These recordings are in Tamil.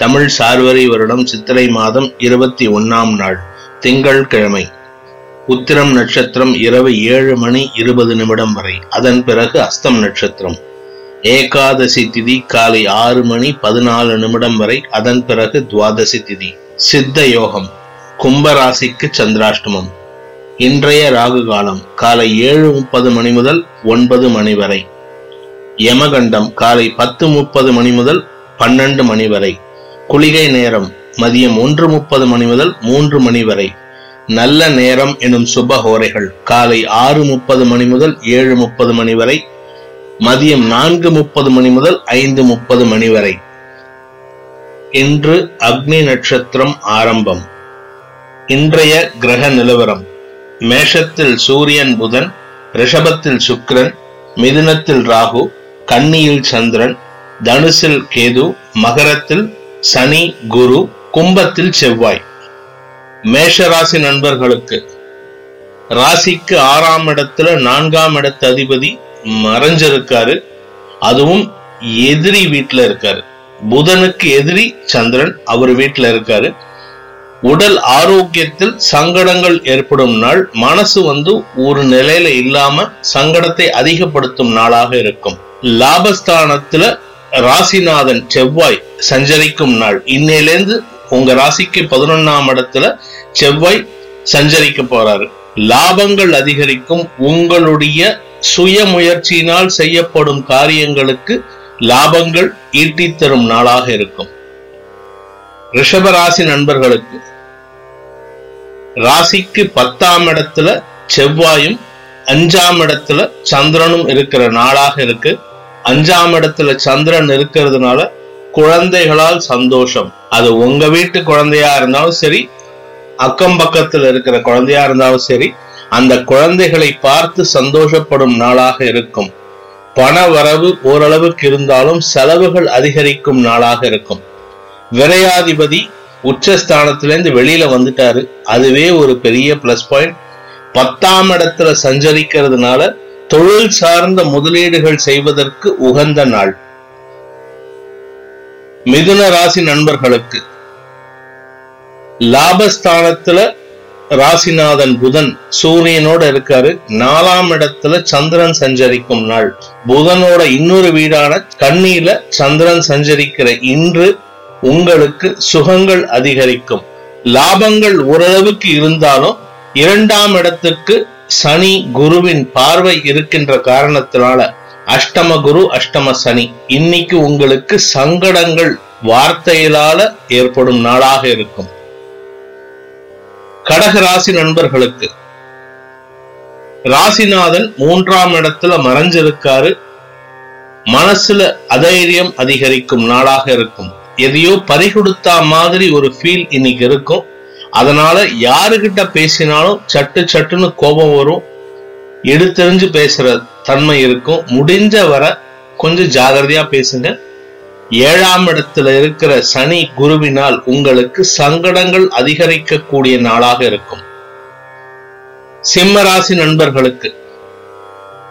தமிழ் சார்வரி வருடம் சித்திரை மாதம் இருபத்தி ஒன்னாம் நாள் திங்கள் கிழமை உத்திரம் நட்சத்திரம் இரவு ஏழு மணி இருபது நிமிடம் வரை. அதன் பிறகு அஸ்தம் நட்சத்திரம். ஏகாதசி திதி காலை ஆறு மணி பதினாலு நிமிடம் வரை அதன் பிறகு துவாதசி திதி. சித்த யோகம். கும்பராசிக்கு சந்திராஷ்டமம். இன்றைய ராகு காலம் காலை ஏழு முப்பது மணி முதல் ஒன்பது மணி வரை. யமகண்டம் காலை பத்து முப்பது மணி முதல் பன்னெண்டு மணி வரை. குளிகை நேரம் மதியம் ஒன்று முப்பது மணி முதல் மூன்று மணி வரை. நல்ல நேரம் எனும் சுப ஹோரைகள். காலை ஆறு முப்பது மணி முதல் ஏழு முப்பது மணி வரை. மதியம் நான்கு முப்பது மணி முதல் ஐந்து முப்பது மணி வரை. இன்று அக்னி நட்சத்திரம் ஆரம்பம். இன்றைய கிரக நிலவரம். மேஷத்தில் சூரியன் புதன் ரிஷபத்தில் சுக்கிரன் மிதுனத்தில் ராகு கன்னியில் சந்திரன் தனுசில் கேது மகரத்தில் சனி குரு கும்பத்தில் செவ்வாய். மேஷ ராசி நண்பர்களுக்கு ராசிக்கு ஆறாம் இடத்துல நான்காம் இடத்து அதிபதி மறைஞ்சிருக்காரு. அதுவும் எதிரி வீட்டுல இருக்காரு. புதனுக்கு எதிரி சந்திரன் அவர் வீட்டுல இருக்காரு. உடல் ஆரோக்கியத்தில் சங்கடங்கள் ஏற்படும் நாள். மனசு வந்து ஒரு நிலையில இல்லாம சங்கடத்தை அதிகப்படுத்தும் நாளாக இருக்கும். லாபஸ்தானத்துல ராசிநாதன் செவ்வாய் சஞ்சரிக்கும் நாள். இன்னையிலேருந்து உங்க ராசிக்கு பதினொன்னாம் இடத்துல செவ்வாய் சஞ்சரிக்க போறாரு. லாபங்கள் அதிகரிக்கும். உங்களுடைய சுய முயற்சியினால் செய்யப்படும் காரியங்களுக்கு லாபங்கள் ஈட்டி தரும் நாளாக இருக்கும். ரிஷபராசி நண்பர்களுக்கு ராசிக்கு பத்தாம் இடத்துல செவ்வாயும் அஞ்சாம் இடத்துல சந்திரனும் இருக்கிற நாளாக இருக்கு. அஞ்சாம் இடத்துல சந்திரன் இருக்கிறதுனால குழந்தைகளால் சந்தோஷம். அது உங்க வீட்டு குழந்தையா இருந்தாலும் சரி அக்கம் பக்கத்துல இருக்கிற குழந்தையா இருந்தாலும் சரி அந்த குழந்தைகளை பார்த்து சந்தோஷப்படும் நாளாக இருக்கும். பண வரவு ஓரளவுக்கு இருந்தாலும் செலவுகள் அதிகரிக்கும் நாளாக இருக்கும். விரையாதிபதி உச்சஸ்தானத்திலேருந்து வெளியில வந்துட்டாரு. அதுவே ஒரு பெரிய பிளஸ் பாயிண்ட் பத்தாம் இடத்துல சஞ்சரிக்கிறதுனால தொழில் சார்ந்த முதலீடுகள் செய்வதற்கு உகந்த நாள். மிதுன ராசி நண்பர்களுக்கு. லாபஸ்தானத்துல ராசிநாதன் புதன் சூரியனோட இருக்காரு. நாலாம் இடத்துல சந்திரன் சஞ்சரிக்கும் நாள். புதனோட இன்னொரு வீடான கண்ணியில சந்திரன் சஞ்சரிக்கிற இன்று உங்களுக்கு சுகங்கள் அதிகரிக்கும். லாபங்கள் ஓரளவுக்கு இருந்தாலும் இரண்டாம் இடத்துக்கு சனி குருவின் பார்வை இருக்கின்ற காரணத்தினால அஷ்டம குரு அஷ்டம சனி. இன்னைக்கு உங்களுக்கு சங்கடங்கள் வார்த்தையிலால ஏற்படும் நாளாக இருக்கும். கடக ராசி நண்பர்களுக்கு ராசிநாதன் மூன்றாம் இடத்துல மறைஞ்சிருக்காரு. மனசுல அதைரியம் அதிகரிக்கும் நாளாக இருக்கும். எதையோ பறிகொடுத்தா மாதிரி ஒரு ஃபீல் இன்னைக்கு இருக்கும். அதனால யாருகிட்ட பேசினாலும் சட்டு சட்டுன்னு கோபம் வரும். எடுத்தெறிஞ்சு பேசுற தன்மை இருக்கும். முடிஞ்ச வர கொஞ்சம் ஜாகிரதையா பேசுங்க. ஏழாம் இடத்துல இருக்கிற சனி குருவினால் உங்களுக்கு சங்கடங்கள் அதிகரிக்கக்கூடிய நாளாக இருக்கும். சிம்ம ராசி நண்பர்களுக்கு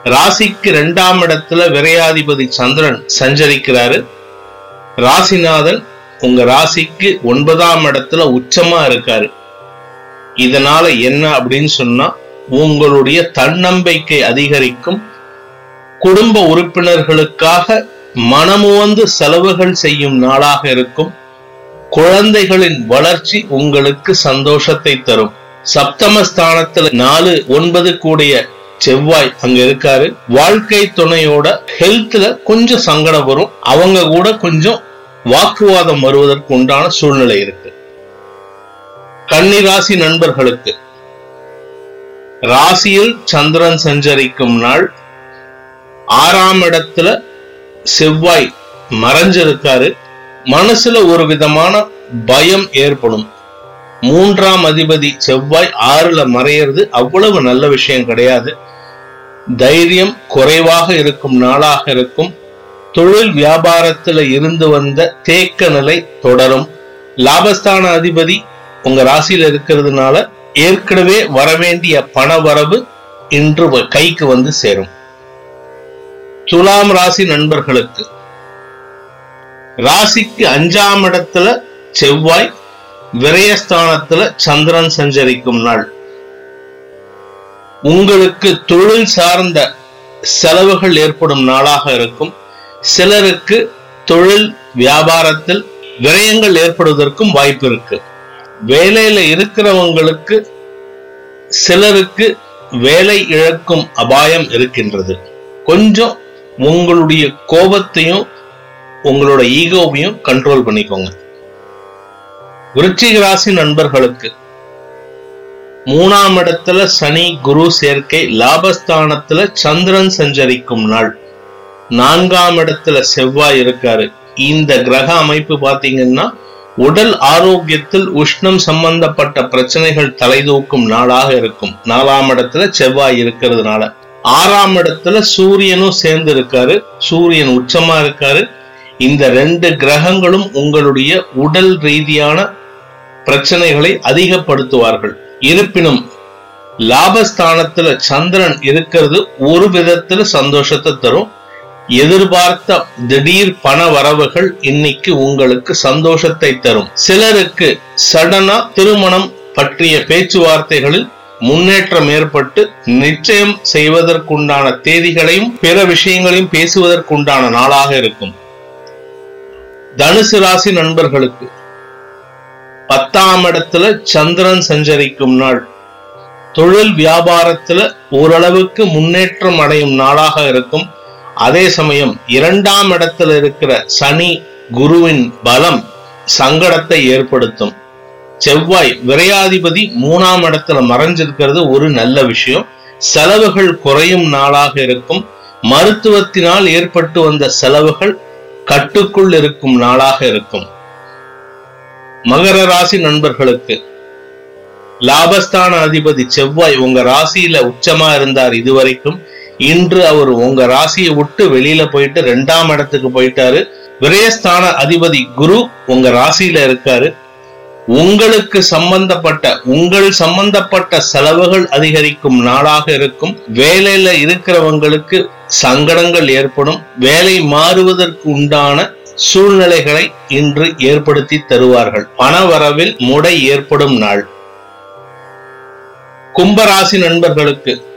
ராசிக்கு இரண்டாம் இடத்துல விரையாதிபதி சந்திரன் சஞ்சரிக்கிறாரு. ராசிநாதன் உங்க ராசிக்கு ஒன்பதாம் இடத்துல உச்சமா இருக்காரு. இதனால என்ன அப்படின்னு சொன்னா உங்களுடைய தன்னம்பிக்கை அதிகரிக்கும். குடும்ப உறுப்பினர்களுக்காக மனமுவந்து செலவுகள் செய்யும் நாளாக இருக்கும். குழந்தைகளின் வளர்ச்சி உங்களுக்கு சந்தோஷத்தை தரும். சப்தமஸ்தானத்துல நாலு ஒன்பது கூடிய செவ்வாய் அங்க இருக்காரு. வாழ்க்கை துணையோட ஹெல்த்ல கொஞ்சம் சங்கடம் வரும். அவங்க கூட கொஞ்சம் வாக்குவாதம் வருவதற்கு உண்டான சூழ்நிலை இருக்கு. கன்னிராசி நண்பர்களுக்கு. ராசியில் சந்திரன் சஞ்சரிக்கும் நாள். ஆறாம் இடத்துல செவ்வாய் மறைஞ்சிருக்காரு. மனசுல ஒரு விதமான பயம் ஏற்படும். மூன்றாம் அதிபதி செவ்வாய் ஆறுல மறையிறது அவ்வளவு நல்ல விஷயம் கிடையாது. தைரியம் குறைவாக இருக்கும் நாளாக இருக்கும். தொழில் வியாபாரத்துல இருந்து வந்த தேக்க நிலை தொடரும். லாபஸ்தான அதிபதி உங்க ராசியில இருக்கிறதுனால ஏற்கனவே வரவேண்டிய பண வரவு இன்று கைக்கு வந்து சேரும். துலாம் ராசி நண்பர்களுக்கு ராசிக்கு அஞ்சாம் இடத்துல செவ்வாய் விரயஸ்தானத்துல சந்திரன் சஞ்சரிக்கும் நாள். உங்களுக்கு தொழில் சார்ந்த செலவுகள் ஏற்படும் நாளாக இருக்கும். சிலருக்கு தொழில் வியாபாரத்தில் விரயங்கள் ஏற்படுவதற்கும் வாய்ப்பு இருக்கு. வேலையில இருக்கிறவங்களுக்கு சிலருக்கு வேலை இழக்கும் அபாயம் இருக்கின்றது. கொஞ்சம் உங்களுடைய கோபத்தையும் உங்களோட ஈகோவையும் கண்ட்ரோல் பண்ணிக்கோங்க. விருச்சிக ராசி நண்பர்களுக்கு மூணாம் இடத்துல சனி குரு சேர்க்கை லாபஸ்தானத்துல சந்திரன் சஞ்சரிக்கும் நாள். நான்காம் இடத்துல செவ்வாய் இருக்காரு. இந்த கிரக அமைப்பு பாத்தீங்கன்னா உடல் ஆரோக்கியத்தில் உஷ்ணம் சம்பந்தப்பட்ட பிரச்சனைகள் தலைதூக்கும் நாளாக இருக்கும். நாலாம் இடத்துல செவ்வாய் இருக்கிறதுனால. ஆறாம் இடத்துல சூரியனும் சேர்ந்து இருக்காரு சூரியன் உச்சமா இருக்காரு. இந்த ரெண்டு கிரகங்களும் உங்களுடைய உடல் ரீதியான பிரச்சனைகளை அதிகப்படுத்துவார்கள். இருப்பினும் லாபஸ்தானத்துல சந்திரன் இருக்கிறது ஒரு விதத்துல சந்தோஷத்தை தரும். எதிர்பார்த்த திடீர் பண வரவுகள் இன்னைக்கு உங்களுக்கு சந்தோஷத்தை தரும். சிலருக்கு சடனா திருமணம் பற்றிய பேச்சுவார்த்தைகளில் முன்னேற்றம் ஏற்பட்டு நிச்சயம் செய்வதற்குண்டான தேதிகளையும் பிற விஷயங்களையும் பேசுவதற்குண்டான நாளாக இருக்கும். தனுசு ராசி நண்பர்களுக்கு பத்தாம் இடத்துல சந்திரன் சஞ்சரிக்கும் நாள். தொழில் வியாபாரத்துல ஓரளவுக்கு முன்னேற்றம் அடையும் நாளாக இருக்கும். அதே சமயம் இரண்டாம் இடத்துல இருக்கிற சனி குருவின் பலம் சங்கடத்தை ஏற்படுத்தும். செவ்வாய் விரையாதிபதி மூணாம் இடத்துல மறைஞ்சிருக்கிறது ஒரு நல்ல விஷயம். செலவுகள் குறையும் நாளாக இருக்கும். மருத்துவத்தினால் ஏற்பட்டு வந்த செலவுகள் கட்டுக்குள் இருக்கும் நாளாக இருக்கும். மகர ராசி நண்பர்களுக்கு லாபஸ்தான அதிபதி செவ்வாய் உங்க ராசியில உச்சமா இருந்தார் இதுவரைக்கும். இன்று அவர் உங்க ராசியை விட்டு வெளியில போயிட்டு ரெண்டாம் இடத்துக்கு போயிட்டாரு. விரயஸ்தான அதிபதி குரு உங்க ராசியில இருக்காரு. உங்களுக்கு சம்பந்தப்பட்ட உங்கள் சம்பந்தப்பட்ட செலவுகள் அதிகரிக்கும் நாளாக இருக்கும். வேலையில இருக்கிறவங்களுக்கு சங்கடங்கள் ஏற்படும். வேலை மாறுவதற்கு உண்டான சூழ்நிலைகளை இன்று ஏற்படுத்தி தருவார்கள். பணவரவில் முடை ஏற்படும் நாள். கும்பராசி நண்பர்களுக்கு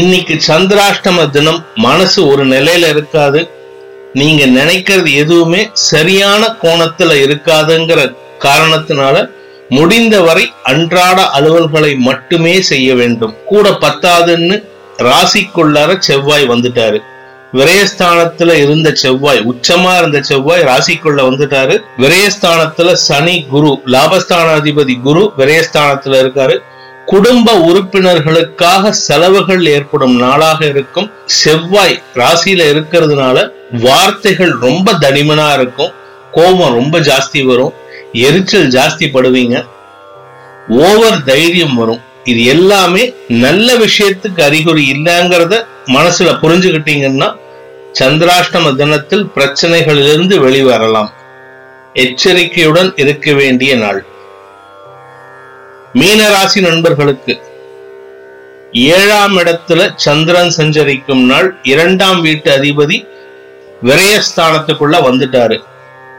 இன்னைக்கு சந்திராஷ்டம தினம் மனசு ஒரு நிலையில இருக்காது. நீங்க நினைக்கிறது எதுவுமே சரியான கோணத்துல இருக்காதுங்கிற காரணத்தினால முடிந்தவரை அன்றாட அலுவல்களை மட்டுமே செய்ய வேண்டும். கூட பத்தாதுன்னு ராசிக்குள்ளார செவ்வாய் வந்துட்டாரு. விரயஸ்தானத்துல இருந்த செவ்வாய் உச்சமா இருந்த செவ்வாய் ராசிக்குள்ள வந்துட்டாரு. விரயஸ்தானத்துல சனி குரு லாபஸ்தான அதிபதி குரு விரயஸ்தானத்துல இருக்காரு. குடும்ப உறுப்பினர்களுக்காக செலவுகள் ஏற்படும் நாளாக இருக்கும். செவ்வாய் ராசியில இருக்கிறதுனால வார்த்தைகள் ரொம்ப தனிமனா இருக்கும். கோபம் ரொம்ப ஜாஸ்தி வரும். எரிச்சல் ஜாஸ்தி படுவீங்க. ஓவர் தைரியம் வரும். இது எல்லாமே நல்ல விஷயத்துக்கு அறிகுறி இல்லைங்கிறத மனசுல புரிஞ்சுக்கிட்டீங்கன்னா சந்திராஷ்டம தினத்தில் பிரச்சனைகளிலிருந்து வெளிவரலாம். எச்சரிக்கையுடன் இருக்க வேண்டிய நாள். மீனராசி நண்பர்களுக்கு ஏழாம் இடத்துல சந்திரன் சஞ்சரிக்கும் நாள் இரண்டாம் வீட்டு அதிபதி விரயஸ்தானத்துக்குள்ள வந்துட்டாரு.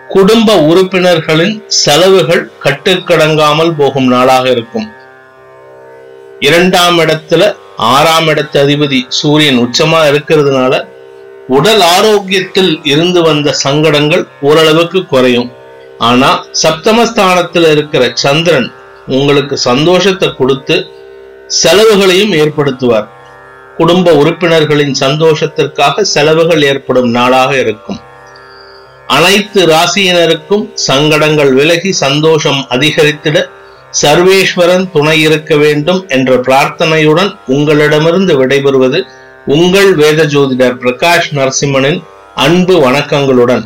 குடும்ப உறுப்பினர்களின் செலவுகள் கட்டுக்கடங்காமல் போகும் நாளாக இருக்கும். இரண்டாம் இடத்துல ஆறாம் இடத்து அதிபதி சூரியன் உச்சமா இருக்கிறதுனால உடல் ஆரோக்கியத்தில் இருந்து வந்த சங்கடங்கள் ஓரளவுக்கு குறையும். ஆனா சப்தமஸ்தானத்தில் இருக்கிற சந்திரன் உங்களுக்கு சந்தோஷத்தை கொடுத்து செலவுகளையும் ஏற்படுத்துவார். குடும்ப உறுப்பினர்களின் சந்தோஷத்திற்காக செலவுகள் ஏற்படும் நாளாக இருக்கும். அனைத்து ராசியினருக்கும் சங்கடங்கள் விலகி சந்தோஷம் அதிகரித்திட சர்வேஸ்வரன் துணை இருக்க வேண்டும் என்ற பிரார்த்தனையுடன் உங்களிடமிருந்து விடைபெறுவது உங்கள் வேத ஜோதிடர் பிரகாஷ் நரசிம்மனின் அன்பு வணக்கங்களுடன்.